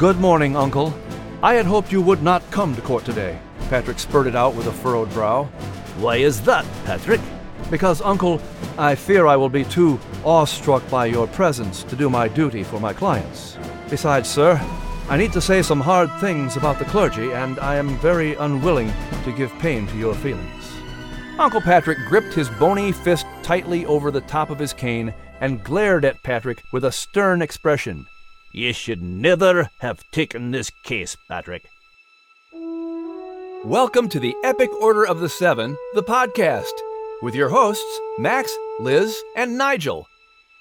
Good morning, Uncle. I had hoped you would not come to court today, Patrick spurted out with a furrowed brow. Why is that, Patrick? Because, Uncle, I fear I will be too awestruck by your presence to do my duty for my clients. Besides, sir, I need to say some hard things about the clergy, and I am very unwilling to give pain to your feelings. Uncle Patrick gripped his bony fist tightly over the top of his cane and glared at Patrick with a stern expression. You should never have taken this case, Patrick. Welcome to the Epic Order of the Seven, the podcast, with your hosts, Max, Liz, and Nigel.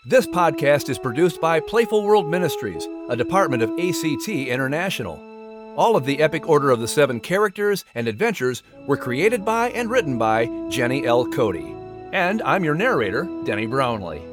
This podcast is produced by Playful World Ministries, a department of ACT International. All of the Epic Order of the Seven characters and adventures were created by and written by Jenny L. Cote. And I'm your narrator, Denny Brownlee.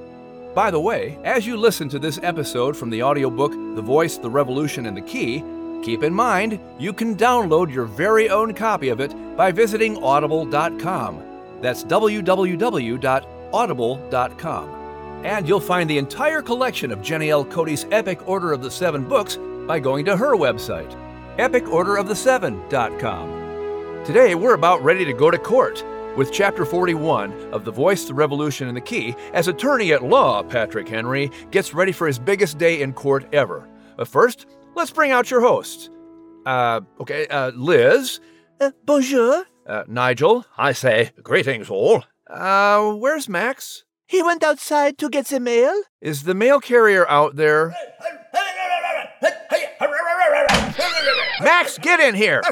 By the way, as you listen to this episode from the audiobook The Voice, the Revolution, and the Key, keep in mind you can download your very own copy of it by visiting audible.com. That's www.audible.com. And you'll find the entire collection of Jenny L. Cote's Epic Order of the Seven books by going to her website, epicorderoftheseven.com. Today, we're about ready to go to court with Chapter 41 of The Voice, the Revolution, and the Key as attorney at law Patrick Henry gets ready for his biggest day in court ever. But first, let's bring out your hosts. Uh, okay, uh, Liz. Uh, bonjour. Uh, Nigel. I say, greetings all. Uh, where's Max? He went outside to get the mail. Is the mail carrier out there? Max, get in here!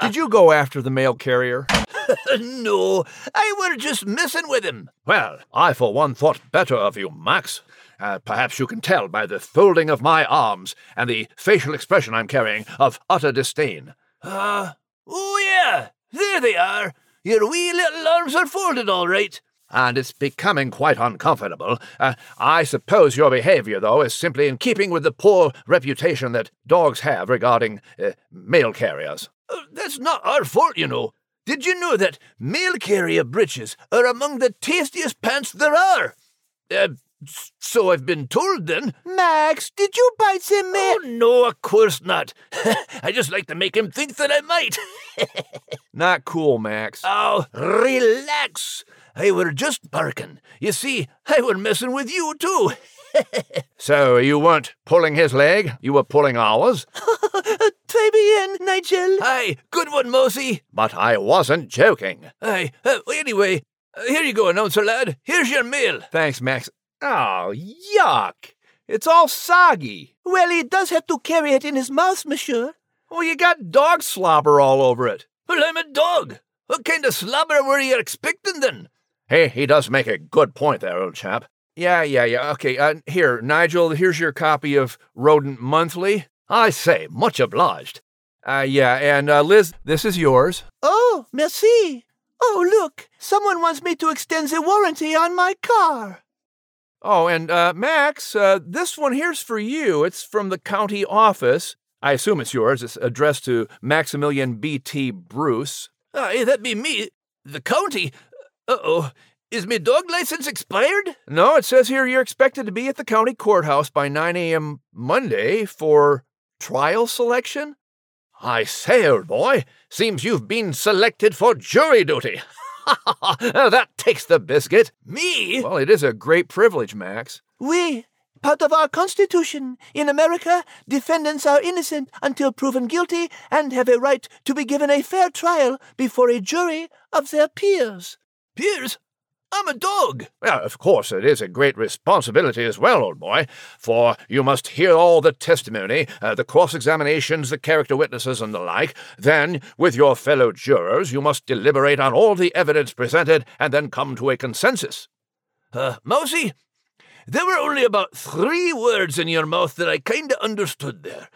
Did you go after the mail carrier? no, I were just messing with him. Well, I for one thought better of you, Max. Uh, perhaps you can tell by the folding of my arms and the facial expression I'm carrying of utter disdain. Uh, oh yeah, there they are. Your wee little arms are folded all right. And it's becoming quite uncomfortable. Uh, I suppose your behavior, though, is simply in keeping with the poor reputation that dogs have regarding uh, mail carriers. Uh, that's not our fault, you know. Did you know that mail carrier breeches are among the tastiest pants there are? Uh, so I've been told then. Max, did you bite the mail? Oh, no, of course not. I just like to make him think that I might. not cool, Max. Oh, relax. I were just barking. You see, I were messing with you too. so you weren't pulling his leg, you were pulling ours? Très bien, Nigel. Aye, good one, Mosey. But I wasn't joking. Aye, uh, anyway, uh, here you go, announcer lad. Here's your meal. Thanks, Max. Oh, yuck! It's all soggy. Well, he does have to carry it in his mouth, monsieur. Well, you got dog slobber all over it. Well, I'm a dog. What kind of slobber were you expecting then? Hey, he does make a good point there, old chap. Yeah, yeah, yeah. Okay, uh, here, Nigel, here's your copy of Rodent Monthly. I say, much obliged. Uh, yeah, and uh, Liz, this is yours. Oh, merci. Oh, look, someone wants me to extend the warranty on my car. Oh, and uh, Max, uh, this one here's for you. It's from the county office. I assume it's yours. It's addressed to Maximilian B.T. Bruce. Uh, Aye, that be me. The county? Uh oh. Is my dog license expired? No, it says here you're expected to be at the county courthouse by 9 a.m. Monday for trial selection. I say, old boy, seems you've been selected for jury duty. that takes the biscuit. Me? Well, it is a great privilege, Max. Oui, part of our Constitution. In America, defendants are innocent until proven guilty and have a right to be given a fair trial before a jury of their peers. Peers? I'm a dog. Well, of course, it is a great responsibility as well, old boy, for you must hear all the testimony, uh, the cross examinations, the character witnesses, and the like. Then, with your fellow jurors, you must deliberate on all the evidence presented and then come to a consensus. Uh, Mousy, there were only about three words in your mouth that I kinda understood there.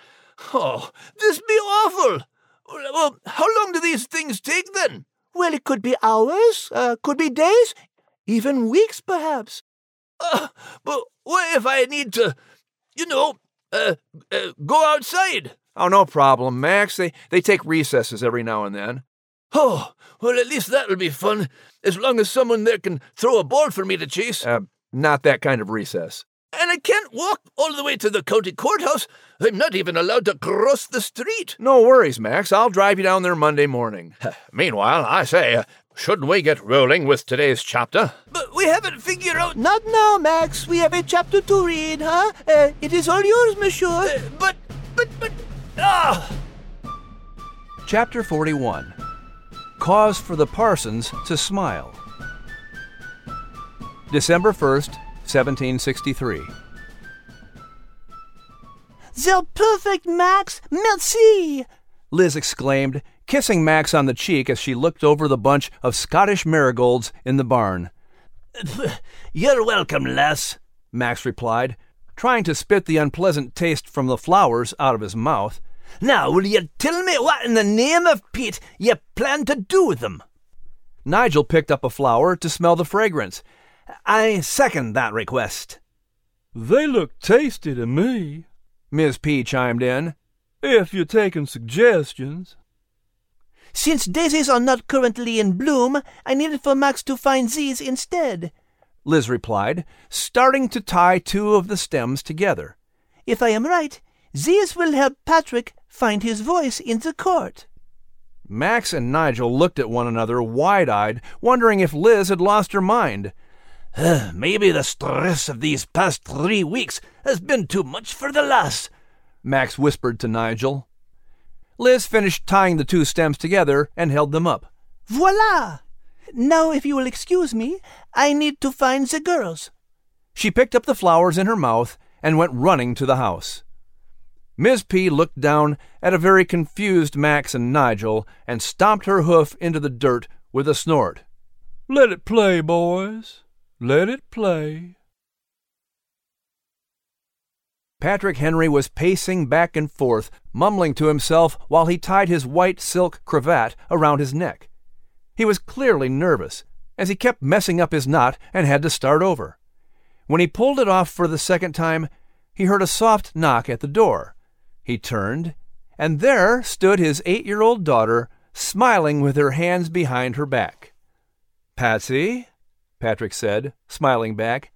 Oh, this be awful. Well, how long do these things take then? Well, it could be hours, uh, could be days, even weeks, perhaps. Uh, but what if I need to, you know, uh, uh, go outside? Oh, no problem, Max. They, they take recesses every now and then. Oh, well, at least that'll be fun, as long as someone there can throw a ball for me to chase. Uh, not that kind of recess. And I can't walk all the way to the county courthouse. I'm not even allowed to cross the street. No worries, Max. I'll drive you down there Monday morning. Meanwhile, I say, uh, shouldn't we get rolling with today's chapter? But we haven't figured out. Not now, Max. We have a chapter to read, huh? Uh, it is all yours, monsieur. Uh, but, but, but. Ah! Chapter 41 Cause for the Parsons to Smile. December 1st, 1763. The perfect, Max. Merci. Liz exclaimed, kissing Max on the cheek as she looked over the bunch of Scottish marigolds in the barn. You're welcome, lass, Max replied, trying to spit the unpleasant taste from the flowers out of his mouth. Now, will you tell me what in the name of Pete you plan to do with them? Nigel picked up a flower to smell the fragrance. I second that request. They look tasty to me, Miss P chimed in. If you're taking suggestions. Since daisies are not currently in bloom, I needed for Max to find these instead, Liz replied, starting to tie two of the stems together. If I am right, these will help Patrick find his voice in the court. Max and Nigel looked at one another wide eyed, wondering if Liz had lost her mind. Maybe the stress of these past three weeks has been too much for the lass, Max whispered to Nigel. Liz finished tying the two stems together and held them up. Voila! Now, if you will excuse me, I need to find the girls. She picked up the flowers in her mouth and went running to the house. Miss P looked down at a very confused Max and Nigel and stomped her hoof into the dirt with a snort. Let it play, boys. Let it play. Patrick Henry was pacing back and forth, mumbling to himself while he tied his white silk cravat around his neck. He was clearly nervous, as he kept messing up his knot and had to start over. When he pulled it off for the second time, he heard a soft knock at the door. He turned, and there stood his eight year old daughter, smiling with her hands behind her back. Patsy, Patrick said, smiling back.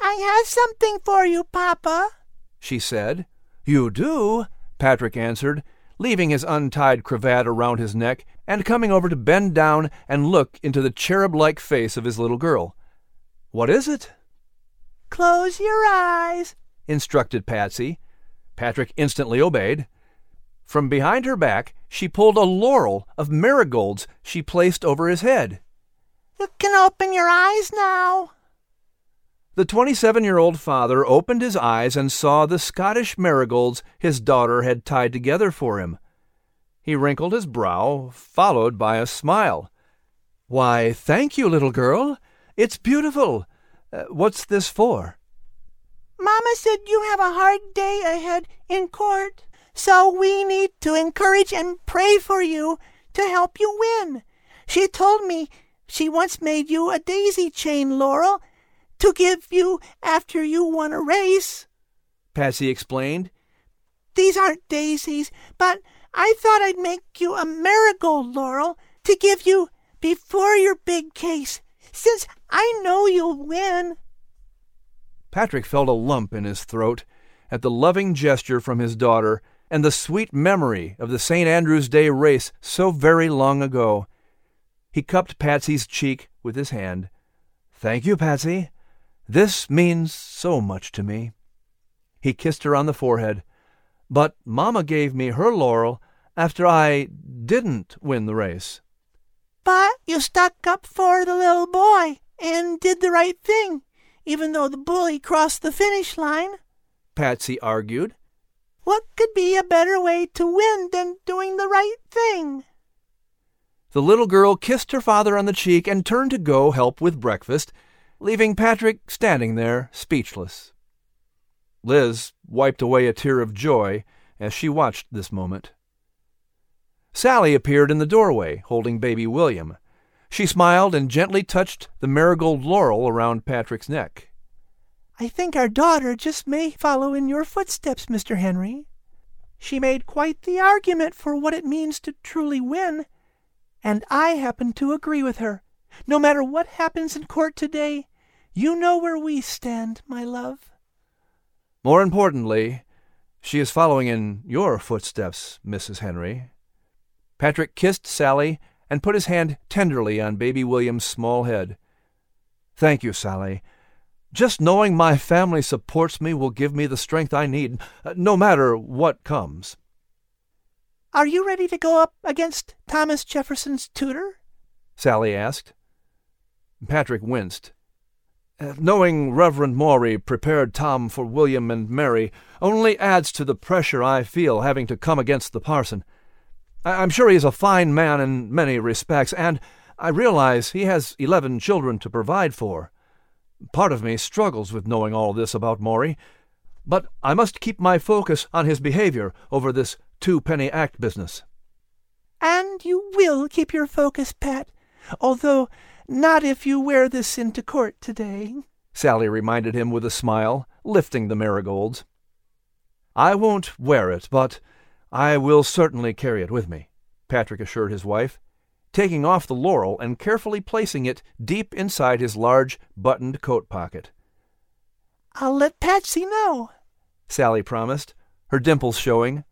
I have something for you, Papa, she said. You do? Patrick answered, leaving his untied cravat around his neck and coming over to bend down and look into the cherub like face of his little girl. What is it? Close your eyes, instructed Patsy. Patrick instantly obeyed. From behind her back, she pulled a laurel of marigolds she placed over his head. You can open your eyes now. The 27 year old father opened his eyes and saw the Scottish marigolds his daughter had tied together for him. He wrinkled his brow, followed by a smile. Why, thank you, little girl. It's beautiful. Uh, what's this for? Mama said you have a hard day ahead in court, so we need to encourage and pray for you to help you win. She told me she once made you a daisy chain, Laurel, to give you after you won a race. Patsy explained. These aren't daisies, but I thought I'd make you a marigold, Laurel, to give you before your big case, since I know you'll win. Patrick felt a lump in his throat at the loving gesture from his daughter and the sweet memory of the St. Andrew's Day race so very long ago. He cupped Patsy's cheek with his hand. Thank you, Patsy. This means so much to me. He kissed her on the forehead. But Mamma gave me her laurel after I didn't win the race. But you stuck up for the little boy and did the right thing even though the bully crossed the finish line. Patsy argued. What could be a better way to win than doing the right thing? The little girl kissed her father on the cheek and turned to go help with breakfast, leaving Patrick standing there, speechless. Liz wiped away a tear of joy as she watched this moment. Sally appeared in the doorway, holding baby William. She smiled and gently touched the marigold laurel around Patrick's neck. I think our daughter just may follow in your footsteps, Mr. Henry. She made quite the argument for what it means to truly win, and I happen to agree with her. No matter what happens in court today, you know where we stand, my love. More importantly, she is following in your footsteps, Mrs. Henry. Patrick kissed Sally and put his hand tenderly on baby William's small head. Thank you, Sally. Just knowing my family supports me will give me the strength I need, uh, no matter what comes. Are you ready to go up against Thomas Jefferson's tutor? Sally asked. Patrick winced. Uh, knowing Reverend Maury prepared Tom for William and Mary only adds to the pressure I feel having to come against the parson. I- am sure he is a fine man in many respects, and I realize he has eleven children to provide for. Part of me struggles with knowing all this about Maury, but I must keep my focus on his behavior over this two penny act business. And you will keep your focus, Pat, although not if you wear this into court today, Sally reminded him with a smile, lifting the marigolds. I won't wear it, but I will certainly carry it with me, Patrick assured his wife, taking off the laurel and carefully placing it deep inside his large buttoned coat pocket. I'll let Patsy know, Sally promised, her dimples showing.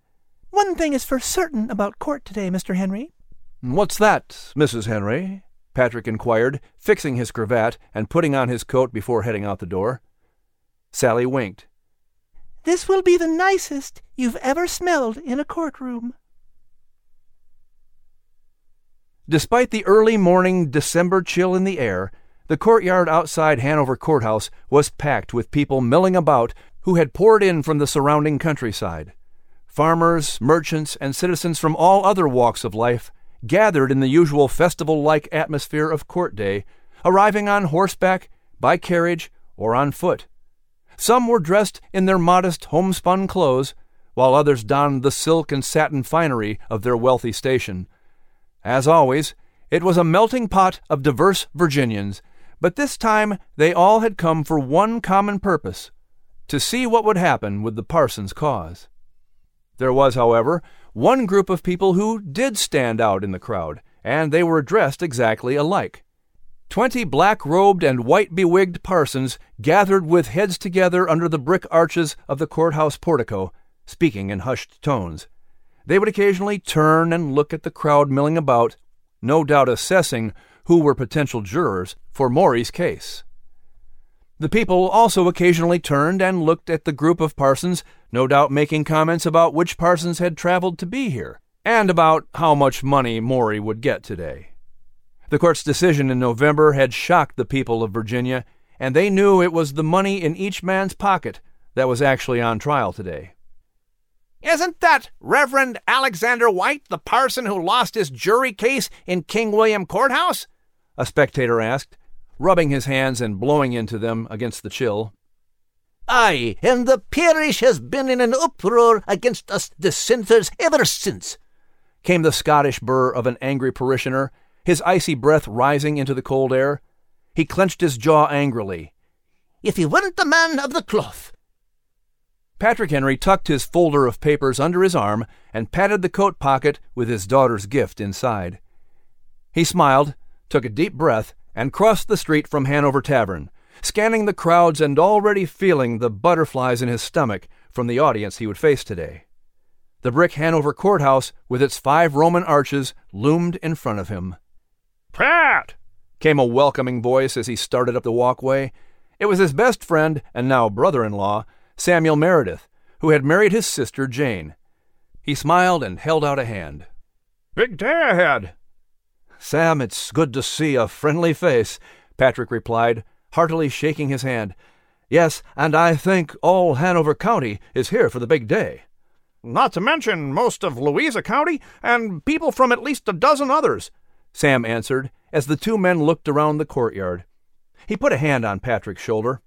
One thing is for certain about court today, Mr. Henry. What's that, Mrs. Henry? Patrick inquired, fixing his cravat and putting on his coat before heading out the door. Sally winked. This will be the nicest you've ever smelled in a courtroom. Despite the early morning December chill in the air, the courtyard outside Hanover Courthouse was packed with people milling about who had poured in from the surrounding countryside. Farmers, merchants, and citizens from all other walks of life gathered in the usual festival like atmosphere of court day, arriving on horseback, by carriage, or on foot. Some were dressed in their modest homespun clothes, while others donned the silk and satin finery of their wealthy station. As always, it was a melting pot of diverse Virginians, but this time they all had come for one common purpose to see what would happen with the parson's cause. There was, however, one group of people who did stand out in the crowd, and they were dressed exactly alike. Twenty black robed and white bewigged parsons gathered with heads together under the brick arches of the courthouse portico, speaking in hushed tones. They would occasionally turn and look at the crowd milling about, no doubt assessing who were potential jurors for Maury's case. The people also occasionally turned and looked at the group of parsons, no doubt making comments about which parsons had traveled to be here, and about how much money Maury would get today. The court's decision in November had shocked the people of Virginia, and they knew it was the money in each man's pocket that was actually on trial today. Isn't that Reverend Alexander White, the parson who lost his jury case in King William Courthouse? A spectator asked, rubbing his hands and blowing into them against the chill. Aye, and the parish has been in an uproar against us dissenters ever since, came the Scottish burr of an angry parishioner, his icy breath rising into the cold air. He clenched his jaw angrily. If he weren't the man of the cloth. Patrick Henry tucked his folder of papers under his arm and patted the coat pocket with his daughter's gift inside. He smiled, took a deep breath, and crossed the street from Hanover Tavern, scanning the crowds and already feeling the butterflies in his stomach from the audience he would face today. The brick Hanover courthouse, with its five Roman arches, loomed in front of him. Pat! came a welcoming voice as he started up the walkway. It was his best friend and now brother in law, Samuel Meredith, who had married his sister Jane. He smiled and held out a hand. Big day ahead. Sam, it's good to see a friendly face, Patrick replied, heartily shaking his hand. Yes, and I think all Hanover County is here for the big day. Not to mention most of Louisa County and people from at least a dozen others, Sam answered as the two men looked around the courtyard. He put a hand on Patrick's shoulder.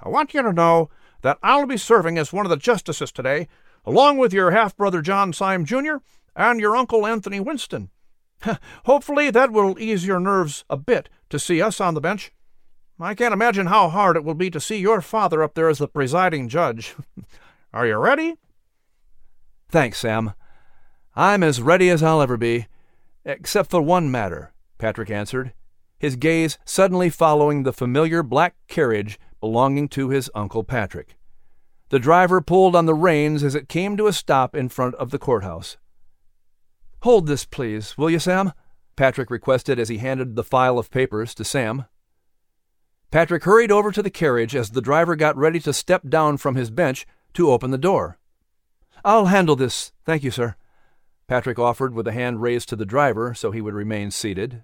I want you to know that I'll be serving as one of the justices today, along with your half brother John Syme Jr. and your uncle Anthony Winston. Hopefully that will ease your nerves a bit to see us on the bench. I can't imagine how hard it will be to see your father up there as the presiding judge. Are you ready? Thanks, Sam. I'm as ready as I'll ever be, except for one matter, Patrick answered, his gaze suddenly following the familiar black carriage belonging to his Uncle Patrick. The driver pulled on the reins as it came to a stop in front of the courthouse. Hold this, please, will you, Sam? Patrick requested as he handed the file of papers to Sam. Patrick hurried over to the carriage as the driver got ready to step down from his bench to open the door. I'll handle this, thank you, sir. Patrick offered with a hand raised to the driver so he would remain seated.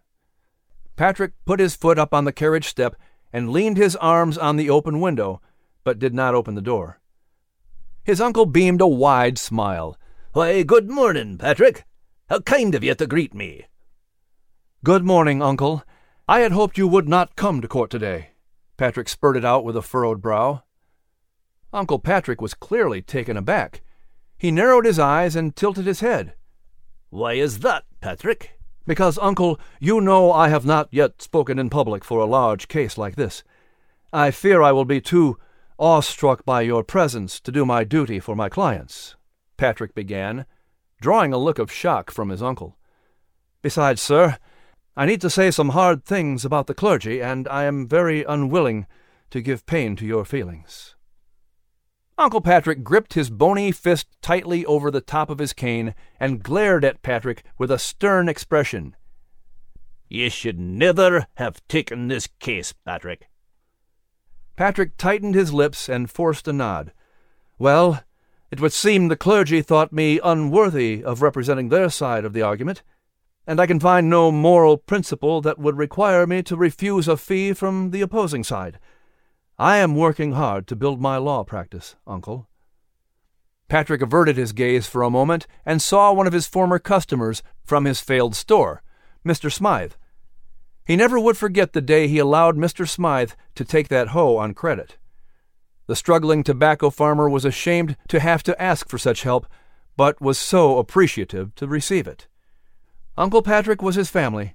Patrick put his foot up on the carriage step and leaned his arms on the open window, but did not open the door. His uncle beamed a wide smile. Why, good morning, Patrick. How kind of you to greet me. Good morning, uncle. I had hoped you would not come to court today. Patrick spurted out with a furrowed brow. Uncle Patrick was clearly taken aback. He narrowed his eyes and tilted his head. Why is that, Patrick? Because, uncle, you know I have not yet spoken in public for a large case like this. I fear I will be too awestruck by your presence to do my duty for my clients, Patrick began, drawing a look of shock from his uncle. Besides, sir, I need to say some hard things about the clergy, and I am very unwilling to give pain to your feelings. Uncle Patrick gripped his bony fist tightly over the top of his cane and glared at Patrick with a stern expression. You should never have taken this case, Patrick. Patrick tightened his lips and forced a nod. Well, it would seem the clergy thought me unworthy of representing their side of the argument, and I can find no moral principle that would require me to refuse a fee from the opposing side. I am working hard to build my law practice, uncle. Patrick averted his gaze for a moment and saw one of his former customers from his failed store, Mr. Smythe. He never would forget the day he allowed Mr. Smythe to take that hoe on credit. The struggling tobacco farmer was ashamed to have to ask for such help, but was so appreciative to receive it. Uncle Patrick was his family,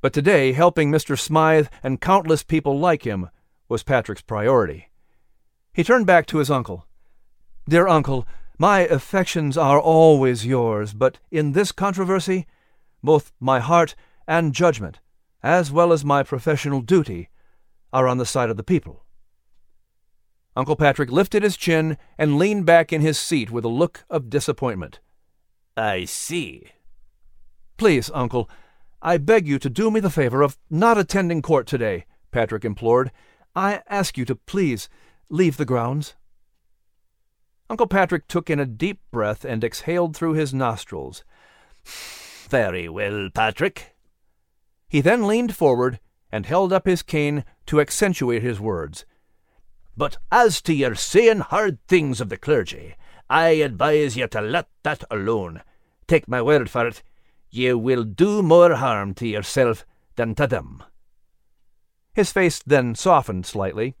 but today helping Mr. Smythe and countless people like him was Patrick's priority. He turned back to his uncle. Dear uncle, my affections are always yours, but in this controversy, both my heart and judgment as well as my professional duty, are on the side of the people. Uncle Patrick lifted his chin and leaned back in his seat with a look of disappointment. I see. Please, Uncle, I beg you to do me the favor of not attending court today, Patrick implored. I ask you to please leave the grounds. Uncle Patrick took in a deep breath and exhaled through his nostrils. Very well, Patrick. He then leaned forward and held up his cane to accentuate his words. But as to your saying hard things of the clergy, I advise you to let that alone. Take my word for it, you will do more harm to yourself than to them. His face then softened slightly.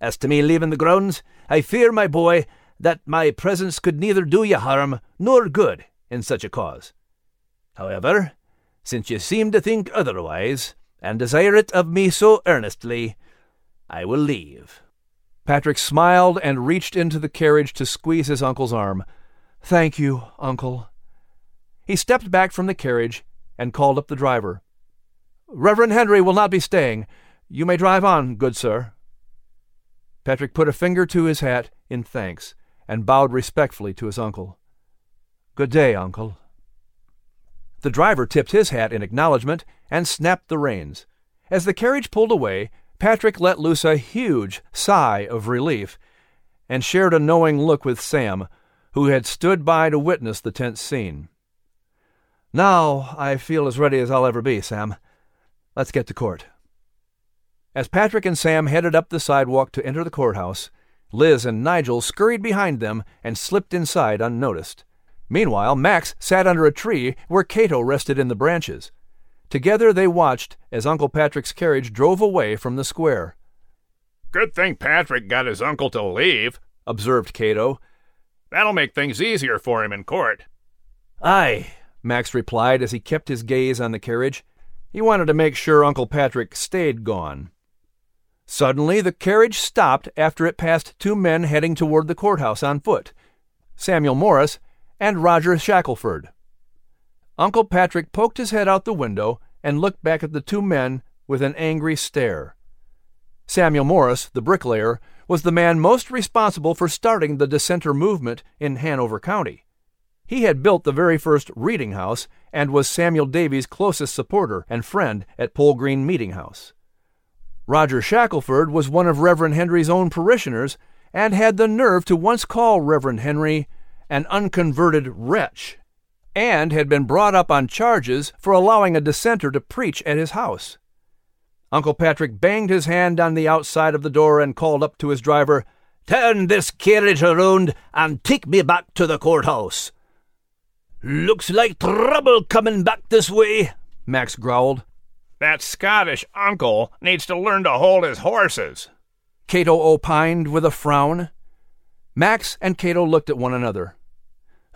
As to me leaving the grounds, I fear, my boy, that my presence could neither do you harm nor good in such a cause. However, since you seem to think otherwise, and desire it of me so earnestly, I will leave. Patrick smiled and reached into the carriage to squeeze his uncle's arm. Thank you, uncle. He stepped back from the carriage and called up the driver. Reverend Henry will not be staying. You may drive on, good sir. Patrick put a finger to his hat in thanks and bowed respectfully to his uncle. Good day, uncle. The driver tipped his hat in acknowledgment and snapped the reins. As the carriage pulled away, Patrick let loose a huge sigh of relief and shared a knowing look with Sam, who had stood by to witness the tense scene. Now I feel as ready as I'll ever be, Sam. Let's get to court. As Patrick and Sam headed up the sidewalk to enter the courthouse, Liz and Nigel scurried behind them and slipped inside unnoticed. Meanwhile, Max sat under a tree where Cato rested in the branches. Together they watched as Uncle Patrick's carriage drove away from the square. Good thing Patrick got his uncle to leave, observed Cato. That'll make things easier for him in court. Aye, Max replied as he kept his gaze on the carriage. He wanted to make sure Uncle Patrick stayed gone. Suddenly, the carriage stopped after it passed two men heading toward the courthouse on foot Samuel Morris and Roger Shackelford. Uncle Patrick poked his head out the window and looked back at the two men with an angry stare. Samuel Morris, the bricklayer, was the man most responsible for starting the dissenter movement in Hanover County. He had built the very first reading house and was Samuel Davies' closest supporter and friend at Pole Green Meeting House. Roger Shackelford was one of Reverend Henry's own parishioners and had the nerve to once call Reverend Henry an unconverted wretch, and had been brought up on charges for allowing a dissenter to preach at his house. Uncle Patrick banged his hand on the outside of the door and called up to his driver, Turn this carriage around and take me back to the courthouse. Looks like trouble coming back this way, Max growled. That Scottish uncle needs to learn to hold his horses. Cato opined with a frown. Max and Cato looked at one another.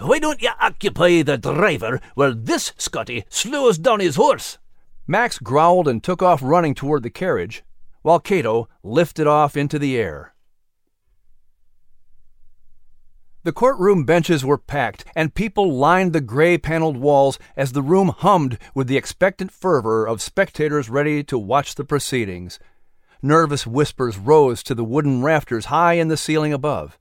Why don't you occupy the driver while this Scottie slows down his horse? Max growled and took off running toward the carriage, while Cato lifted off into the air. The courtroom benches were packed, and people lined the gray paneled walls as the room hummed with the expectant fervor of spectators ready to watch the proceedings. Nervous whispers rose to the wooden rafters high in the ceiling above.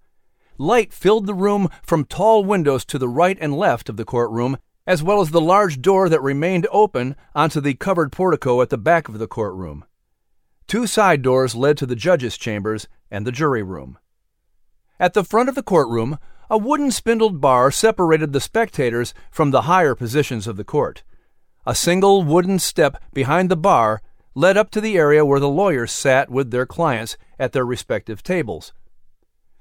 Light filled the room from tall windows to the right and left of the courtroom, as well as the large door that remained open onto the covered portico at the back of the courtroom. Two side doors led to the judges' chambers and the jury room. At the front of the courtroom, a wooden spindled bar separated the spectators from the higher positions of the court. A single wooden step behind the bar led up to the area where the lawyers sat with their clients at their respective tables.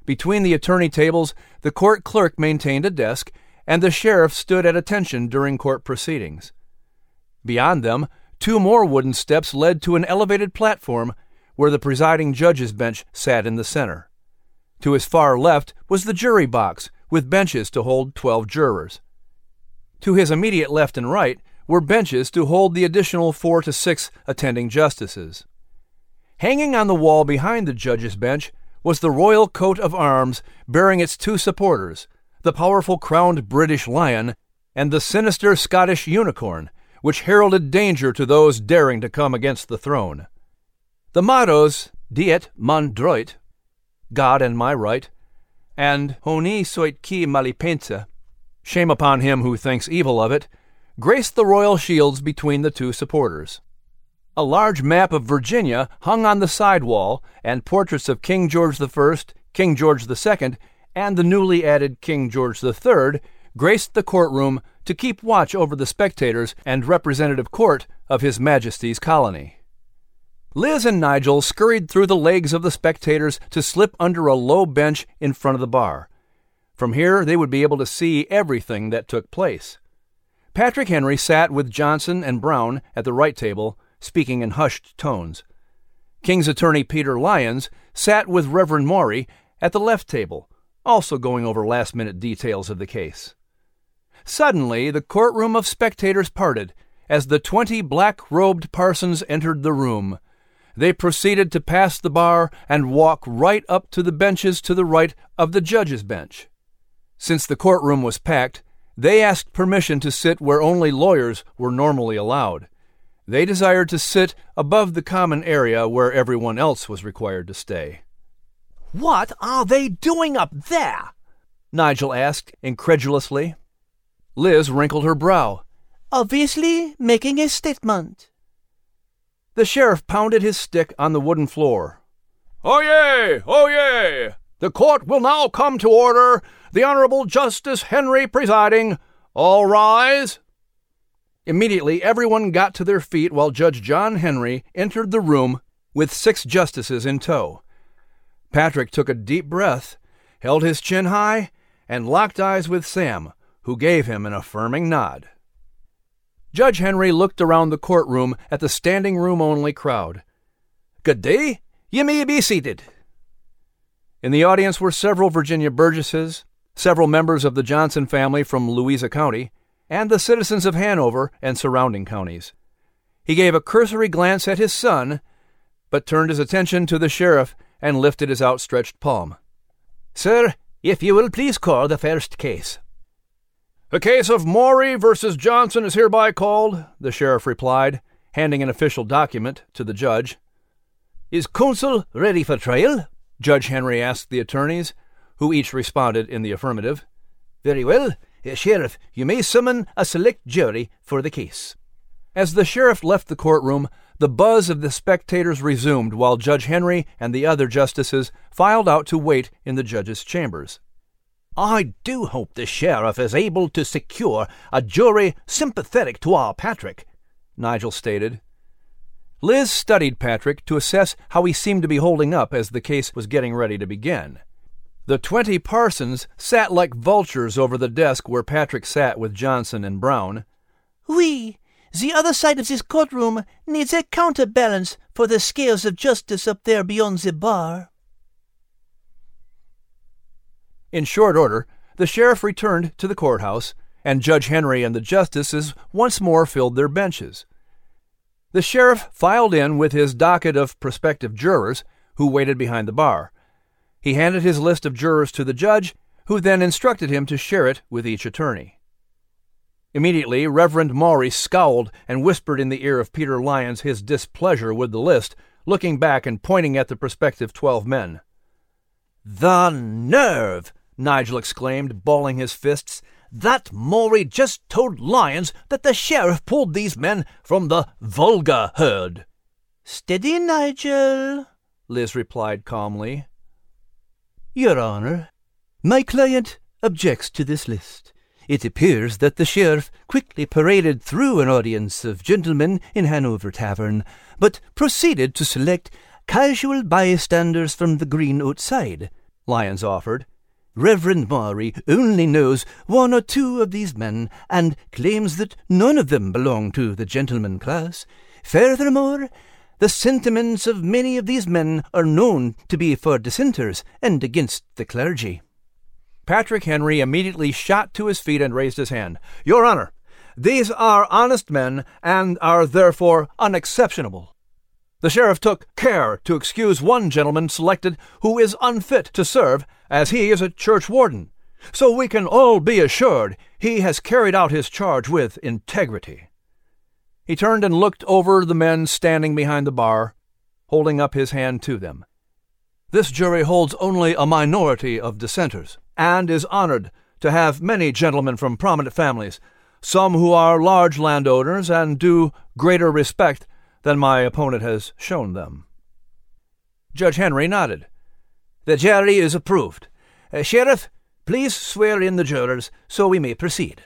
Between the attorney tables, the court clerk maintained a desk, and the sheriff stood at attention during court proceedings. Beyond them, two more wooden steps led to an elevated platform where the presiding judge's bench sat in the center. To his far left was the jury box, with benches to hold twelve jurors. To his immediate left and right were benches to hold the additional four to six attending justices. Hanging on the wall behind the judge's bench was the royal coat of arms bearing its two supporters, the powerful crowned British lion and the sinister Scottish unicorn, which heralded danger to those daring to come against the throne. The mottos Dieu et mon droit, God and my right, and Honi soit qui mal y pense, shame upon him who thinks evil of it, graced the royal shields between the two supporters. A large map of Virginia hung on the side wall, and portraits of King George I, King George II, and the newly added King George III graced the courtroom to keep watch over the spectators and representative court of His Majesty's colony. Liz and Nigel scurried through the legs of the spectators to slip under a low bench in front of the bar. From here, they would be able to see everything that took place. Patrick Henry sat with Johnson and Brown at the right table, speaking in hushed tones. King's attorney Peter Lyons sat with Reverend Maury at the left table, also going over last minute details of the case. Suddenly, the courtroom of spectators parted as the twenty black robed parsons entered the room. They proceeded to pass the bar and walk right up to the benches to the right of the judge's bench. Since the courtroom was packed, they asked permission to sit where only lawyers were normally allowed. They desired to sit above the common area where everyone else was required to stay. What are they doing up there? Nigel asked incredulously. Liz wrinkled her brow. Obviously making a statement. The sheriff pounded his stick on the wooden floor. Oyez! Oyez! The court will now come to order. The Honorable Justice Henry presiding. All rise. Immediately, everyone got to their feet while Judge John Henry entered the room with six justices in tow. Patrick took a deep breath, held his chin high, and locked eyes with Sam, who gave him an affirming nod. Judge Henry looked around the courtroom at the standing room only crowd. Good day. You may be seated. In the audience were several Virginia Burgesses, several members of the Johnson family from Louisa County, and the citizens of Hanover and surrounding counties. He gave a cursory glance at his son, but turned his attention to the sheriff and lifted his outstretched palm. Sir, if you will please call the first case. The case of Maury versus Johnson is hereby called, the sheriff replied, handing an official document to the judge. Is counsel ready for trial? Judge Henry asked the attorneys, who each responded in the affirmative. Very well. Sheriff, you may summon a select jury for the case. As the sheriff left the courtroom, the buzz of the spectators resumed while Judge Henry and the other justices filed out to wait in the judge's chambers. I do hope the sheriff is able to secure a jury sympathetic to our Patrick, Nigel stated. Liz studied Patrick to assess how he seemed to be holding up as the case was getting ready to begin. The twenty Parsons sat like vultures over the desk where Patrick sat with Johnson and Brown. We, the other side of this courtroom, needs a counterbalance for the scales of justice up there beyond the bar. In short order, the sheriff returned to the courthouse, and Judge Henry and the justices once more filled their benches. The sheriff filed in with his docket of prospective jurors, who waited behind the bar. He handed his list of jurors to the judge, who then instructed him to share it with each attorney. Immediately, Reverend Maury scowled and whispered in the ear of Peter Lyons his displeasure with the list, looking back and pointing at the prospective twelve men. The nerve! Nigel exclaimed, balling his fists. That Maury just told Lyons that the sheriff pulled these men from the vulgar herd. Steady, Nigel, Liz replied calmly. Your Honor, my client objects to this list. It appears that the sheriff quickly paraded through an audience of gentlemen in Hanover Tavern, but proceeded to select casual bystanders from the green outside, Lyons offered. Reverend Maury only knows one or two of these men, and claims that none of them belong to the gentleman class. Furthermore, the sentiments of many of these men are known to be for dissenters and against the clergy. Patrick Henry immediately shot to his feet and raised his hand. Your Honor, these are honest men and are therefore unexceptionable. The sheriff took care to excuse one gentleman selected who is unfit to serve, as he is a church warden, so we can all be assured he has carried out his charge with integrity. He turned and looked over the men standing behind the bar, holding up his hand to them. This jury holds only a minority of dissenters, and is honored to have many gentlemen from prominent families, some who are large landowners and due greater respect than my opponent has shown them. Judge Henry nodded. The jury is approved. Uh, Sheriff, please swear in the jurors so we may proceed.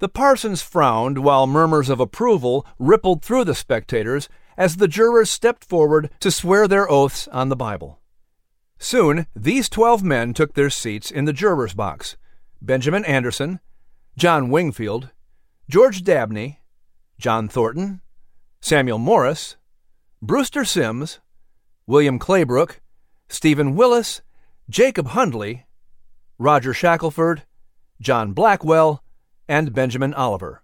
The parsons frowned while murmurs of approval rippled through the spectators as the jurors stepped forward to swear their oaths on the Bible. Soon, these twelve men took their seats in the jurors' box Benjamin Anderson, John Wingfield, George Dabney, John Thornton, Samuel Morris, Brewster Sims, William Claybrook, Stephen Willis, Jacob Hundley, Roger Shackelford, John Blackwell, and Benjamin Oliver.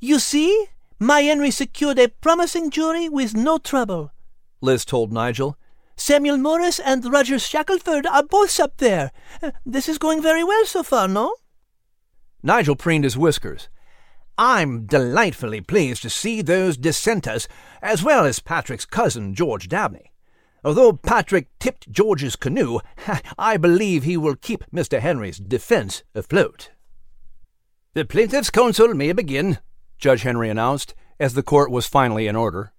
You see, my Henry secured a promising jury with no trouble, Liz told Nigel. Samuel Morris and Roger Shackelford are both up there. This is going very well so far, no? Nigel preened his whiskers. I'm delightfully pleased to see those dissenters, as well as Patrick's cousin, George Dabney. Although Patrick tipped George's canoe, I believe he will keep Mr. Henry's defense afloat. The plaintiff's counsel may begin, Judge Henry announced, as the court was finally in order.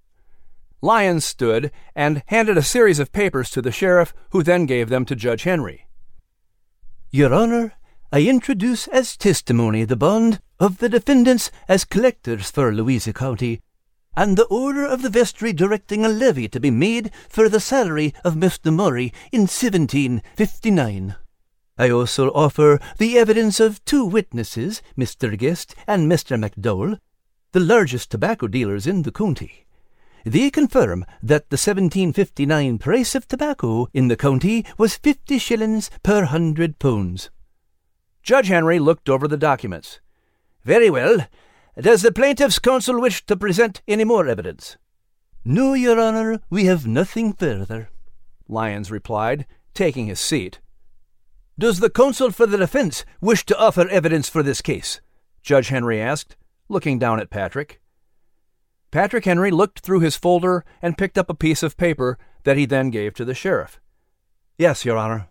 Lyons stood and handed a series of papers to the sheriff, who then gave them to Judge Henry. Your Honor, I introduce as testimony the bond of the defendants as collectors for Louisa County, and the order of the vestry directing a levy to be made for the salary of Mr. Maury in 1759. I also offer the evidence of two witnesses, Mr. Guest and Mr. McDowell, the largest tobacco dealers in the county. They confirm that the 1759 price of tobacco in the county was fifty shillings per hundred pounds. Judge Henry looked over the documents. Very well. Does the plaintiff's counsel wish to present any more evidence? No, Your Honor, we have nothing further, Lyons replied, taking his seat. Does the counsel for the defense wish to offer evidence for this case? Judge Henry asked, looking down at Patrick. Patrick Henry looked through his folder and picked up a piece of paper that he then gave to the sheriff. Yes, Your Honor.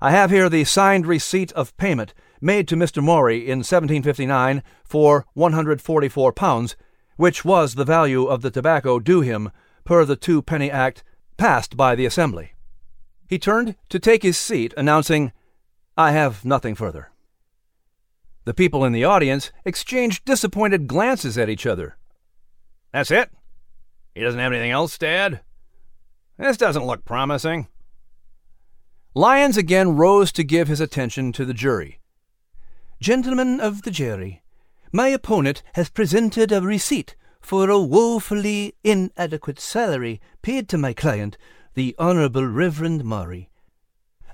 I have here the signed receipt of payment made to Mr. Maury in 1759 for 144 pounds, which was the value of the tobacco due him per the Two Penny Act passed by the Assembly. He turned to take his seat, announcing, I have nothing further. The people in the audience exchanged disappointed glances at each other. That's it? He doesn't have anything else add? This doesn't look promising. Lyons again rose to give his attention to the jury. Gentlemen of the jury, my opponent has presented a receipt for a woefully inadequate salary paid to my client, the Honorable Reverend Maury.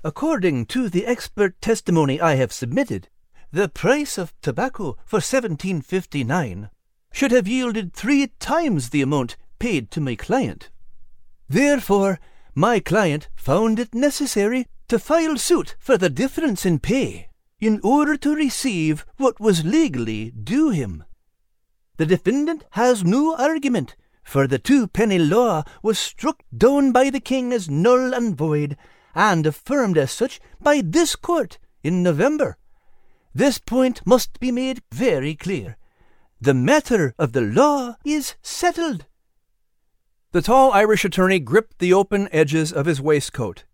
According to the expert testimony I have submitted, the price of tobacco for 1759 should have yielded three times the amount paid to my client. Therefore, my client found it necessary to file suit for the difference in pay in order to receive what was legally due him. The defendant has no argument, for the two penny law was struck down by the king as null and void, and affirmed as such by this court in November. This point must be made very clear. The matter of the law is settled. The tall Irish attorney gripped the open edges of his waistcoat.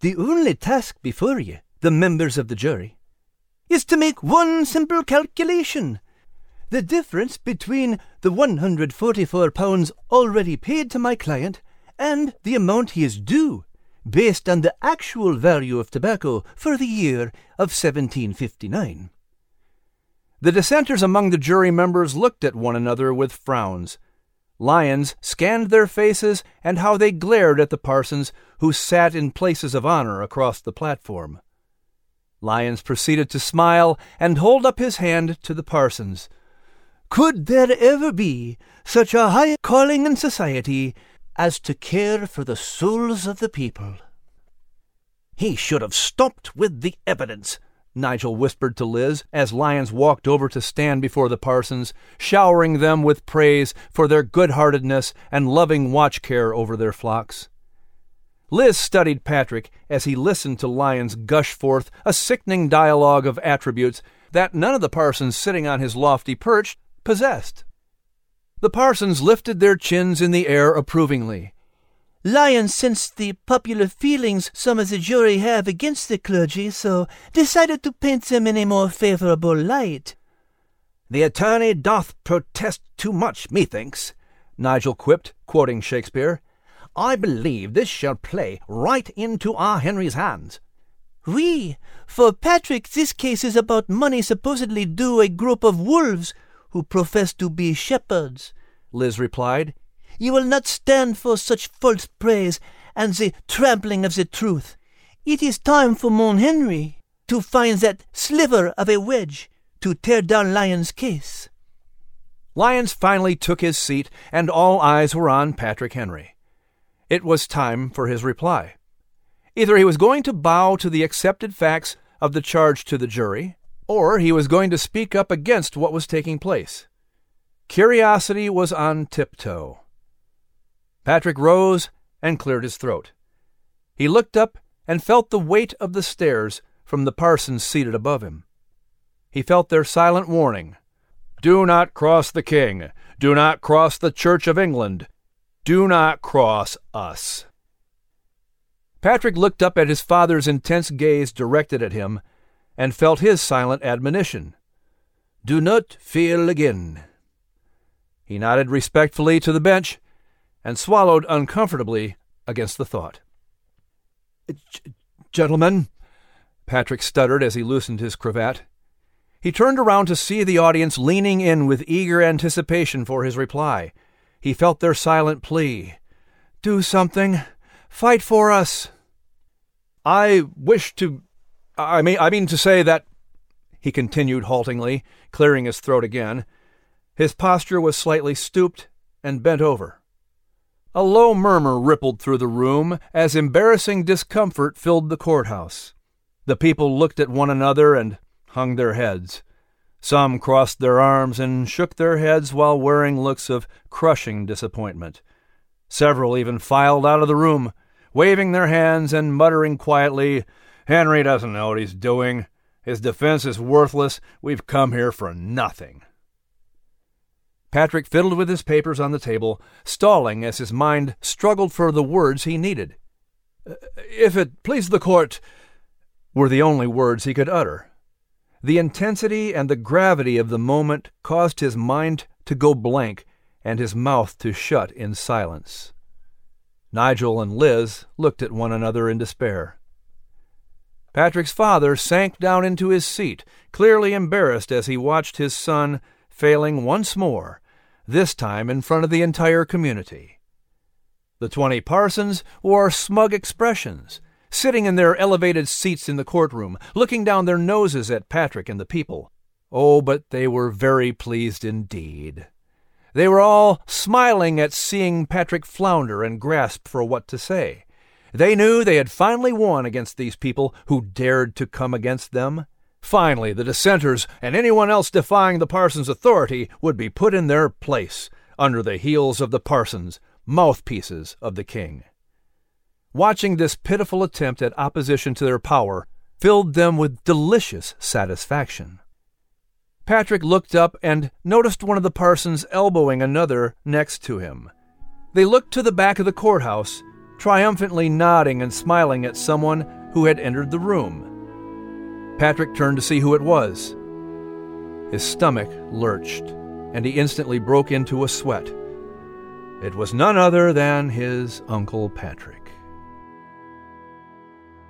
The only task before you, the members of the jury, is to make one simple calculation the difference between the £144 already paid to my client and the amount he is due, based on the actual value of tobacco for the year of 1759. The dissenters among the jury members looked at one another with frowns. Lyons scanned their faces and how they glared at the parsons who sat in places of honor across the platform. Lyons proceeded to smile and hold up his hand to the parsons. Could there ever be such a high calling in society as to care for the souls of the people? He should have stopped with the evidence, Nigel whispered to Liz as Lyons walked over to stand before the parsons, showering them with praise for their good heartedness and loving watch care over their flocks. Liz studied Patrick as he listened to Lyons gush forth a sickening dialogue of attributes that none of the parsons sitting on his lofty perch possessed. The parsons lifted their chins in the air approvingly. Lyons sensed the popular feelings some of the jury have against the clergy, so decided to paint them in a more favorable light. The attorney doth protest too much, methinks, Nigel quipped, quoting Shakespeare. I believe this shall play right into our Henry's hands. Oui, for Patrick, this case is about money supposedly due a group of wolves who profess to be shepherds, Liz replied. You will not stand for such false praise and the trampling of the truth. It is time for Mon Henry to find that sliver of a wedge to tear down Lyons' case. Lyons finally took his seat, and all eyes were on Patrick Henry. It was time for his reply. Either he was going to bow to the accepted facts of the charge to the jury, or he was going to speak up against what was taking place. Curiosity was on tiptoe. Patrick rose and cleared his throat. He looked up and felt the weight of the stares from the parsons seated above him. He felt their silent warning Do not cross the king. Do not cross the Church of England. Do not cross us. Patrick looked up at his father's intense gaze directed at him and felt his silent admonition Do not fail again. He nodded respectfully to the bench and swallowed uncomfortably against the thought. Gentlemen, Patrick stuttered as he loosened his cravat. He turned around to see the audience leaning in with eager anticipation for his reply. He felt their silent plea Do something! Fight for us! I wish to I mean, I mean to say that, he continued haltingly, clearing his throat again. His posture was slightly stooped and bent over. A low murmur rippled through the room as embarrassing discomfort filled the courthouse. The people looked at one another and hung their heads. Some crossed their arms and shook their heads while wearing looks of crushing disappointment. Several even filed out of the room, waving their hands and muttering quietly, Henry doesn't know what he's doing. His defense is worthless. We've come here for nothing. Patrick fiddled with his papers on the table, stalling as his mind struggled for the words he needed. Uh, if it please the court, were the only words he could utter. The intensity and the gravity of the moment caused his mind to go blank and his mouth to shut in silence. Nigel and Liz looked at one another in despair. Patrick's father sank down into his seat, clearly embarrassed as he watched his son failing once more, this time in front of the entire community. The twenty parsons wore smug expressions, sitting in their elevated seats in the courtroom, looking down their noses at Patrick and the people. Oh, but they were very pleased indeed. They were all smiling at seeing Patrick flounder and grasp for what to say. They knew they had finally won against these people who dared to come against them. Finally, the dissenters and anyone else defying the parson's authority would be put in their place under the heels of the parsons, mouthpieces of the king. Watching this pitiful attempt at opposition to their power filled them with delicious satisfaction. Patrick looked up and noticed one of the parsons elbowing another next to him. They looked to the back of the courthouse triumphantly nodding and smiling at someone who had entered the room. Patrick turned to see who it was. His stomach lurched, and he instantly broke into a sweat. It was none other than his Uncle Patrick.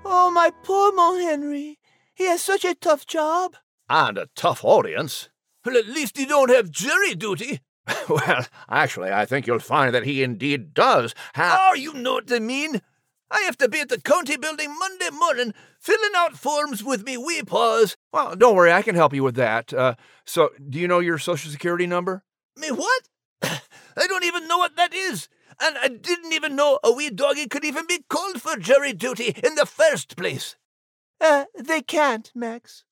Oh, my poor Mo Henry. He has such a tough job. And a tough audience. Well, at least he don't have jury duty. well, actually, I think you'll find that he indeed does have. Oh, you know what I mean. I have to be at the county building Monday morning, filling out forms with me wee paws. Well, don't worry, I can help you with that. Uh, so, do you know your social security number? Me what? I don't even know what that is. And I didn't even know a wee doggy could even be called for jury duty in the first place. Uh, they can't, Max.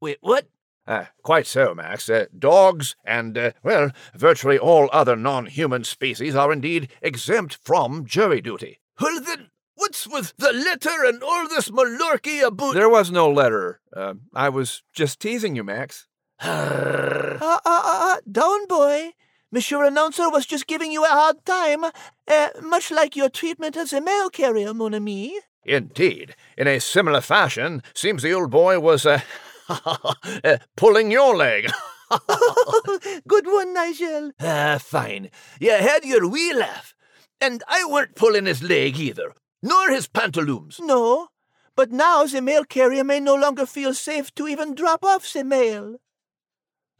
Wait, what? Uh, quite so, Max. Uh, dogs and, uh, well, virtually all other non human species are indeed exempt from jury duty. Well, then, what's with the letter and all this malarkey about. There was no letter. Uh, I was just teasing you, Max. uh, uh, uh, down, boy. Monsieur Announcer was just giving you a hard time, uh, much like your treatment as a mail carrier, mon ami. Indeed. In a similar fashion, seems the old boy was, uh, uh, pulling your leg. Good one, Nigel. Ah, fine. You had your wee laugh. And I weren't pulling his leg either, nor his pantaloons. No, but now the mail carrier may no longer feel safe to even drop off the mail.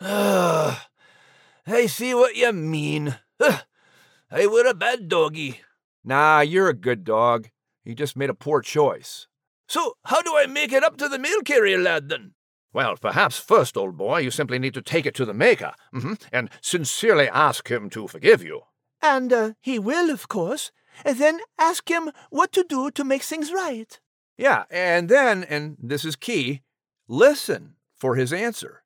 Ah, I see what you mean. I were a bad doggy. Nah, you're a good dog. You just made a poor choice. So, how do I make it up to the mail carrier lad then? Well, perhaps first, old boy, you simply need to take it to the Maker mm-hmm, and sincerely ask him to forgive you. And uh, he will, of course. And then ask him what to do to make things right. Yeah, and then, and this is key, listen for his answer,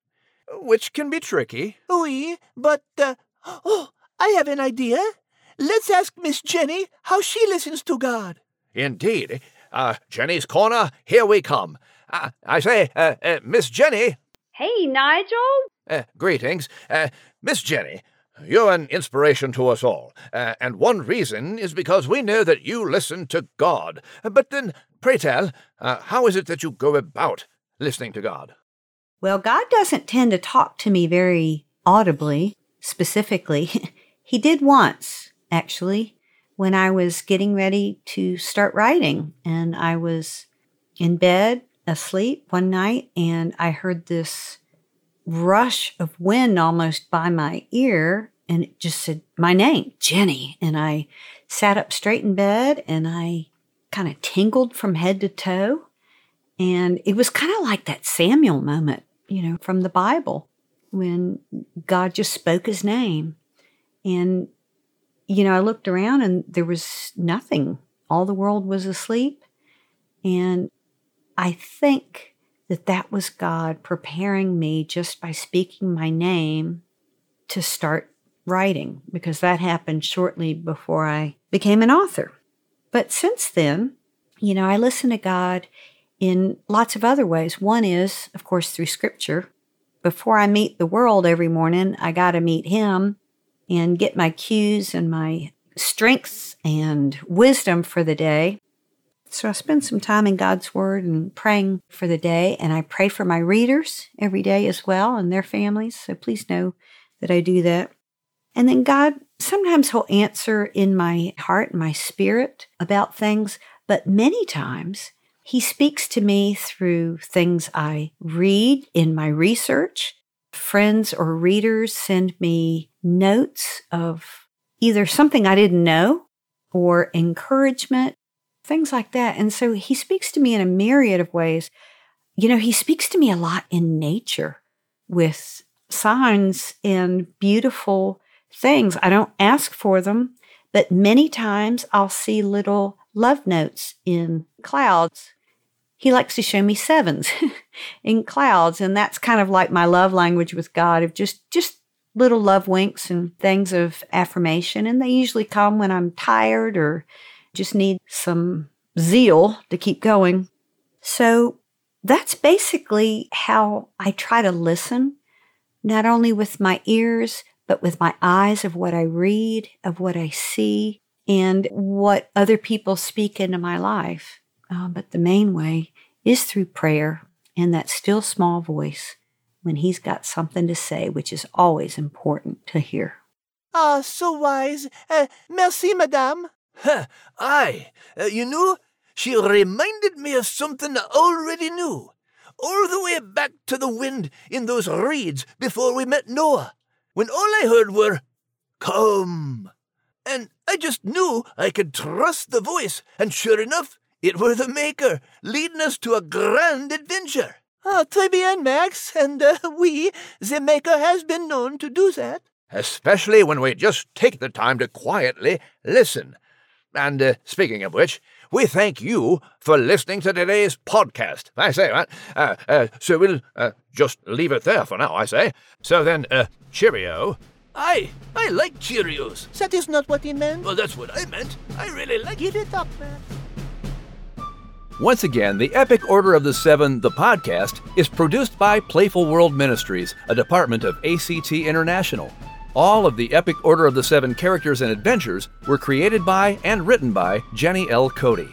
which can be tricky. Oui, but, uh, oh, I have an idea. Let's ask Miss Jenny how she listens to God. Indeed. Uh, Jenny's Corner, here we come. Uh, I say, uh, uh, Miss Jenny. Hey, Nigel. Uh, greetings. Uh, Miss Jenny, you're an inspiration to us all, uh, and one reason is because we know that you listen to God. But then, pray tell, how is it that you go about listening to God? Well, God doesn't tend to talk to me very audibly, specifically. he did once, actually, when I was getting ready to start writing, and I was in bed asleep one night and I heard this rush of wind almost by my ear and it just said my name, Jenny. And I sat up straight in bed and I kind of tingled from head to toe. And it was kind of like that Samuel moment, you know, from the Bible when God just spoke his name. And, you know, I looked around and there was nothing. All the world was asleep. And I think that that was God preparing me just by speaking my name to start writing because that happened shortly before I became an author. But since then, you know, I listen to God in lots of other ways. One is, of course, through scripture. Before I meet the world every morning, I got to meet Him and get my cues and my strengths and wisdom for the day. So I spend some time in God's Word and praying for the day, and I pray for my readers every day as well and their families. So please know that I do that. And then God, sometimes He'll answer in my heart and my spirit about things, but many times He speaks to me through things I read in my research. Friends or readers send me notes of either something I didn't know or encouragement, things like that. And so He speaks to me in a myriad of ways. You know, He speaks to me a lot in nature with signs and beautiful things. I don't ask for them, but many times I'll see little love notes in clouds. He likes to show me sevens in clouds, and that's kind of like my love language with God of just just little love winks and things of affirmation, and they usually come when I'm tired or just need some zeal to keep going. So that's basically how I try to listen, not only with my ears, but with my eyes of what I read, of what I see, and what other people speak into my life. Uh, but the main way is through prayer and that still small voice when he's got something to say, which is always important to hear. Ah, so wise. Uh, merci, madame. Huh, aye. Uh, you know, she reminded me of something I already knew. All the way back to the wind in those reeds before we met Noah when all I heard were, Come. And I just knew I could trust the voice, and sure enough, it were the Maker, leading us to a grand adventure. Ah, très bien, Max. And uh, we, the Maker, has been known to do that. Especially when we just take the time to quietly listen. And uh, speaking of which, we thank you for listening to today's podcast. I say, right? Uh, uh, so we'll uh, just leave it there for now, I say. So then, uh, cheerio. Aye, I like Cheerios. That is not what he meant. Well, that's what I meant. I really like Give it up, Max. Once again, the Epic Order of the Seven, the podcast, is produced by Playful World Ministries, a department of ACT International. All of the Epic Order of the Seven characters and adventures were created by and written by Jenny L. Cote.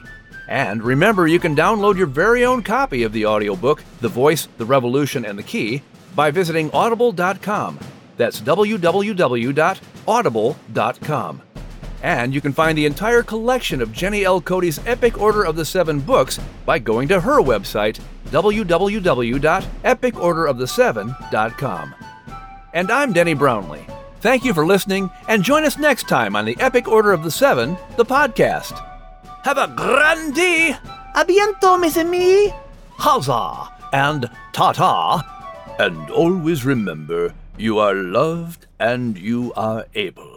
And remember, you can download your very own copy of the audiobook, The Voice, The Revolution, and the Key by visiting audible.com. That's www.audible.com. And you can find the entire collection of Jenny L. Cote's Epic Order of the Seven books by going to her website, www.epicorderoftheseven.com. And I'm Denny Brownlee. Thank you for listening, and join us next time on the Epic Order of the Seven, the podcast. Have a grand day. A bientôt, mes amis. Huzzah! And ta ta! And always remember, you are loved and you are able.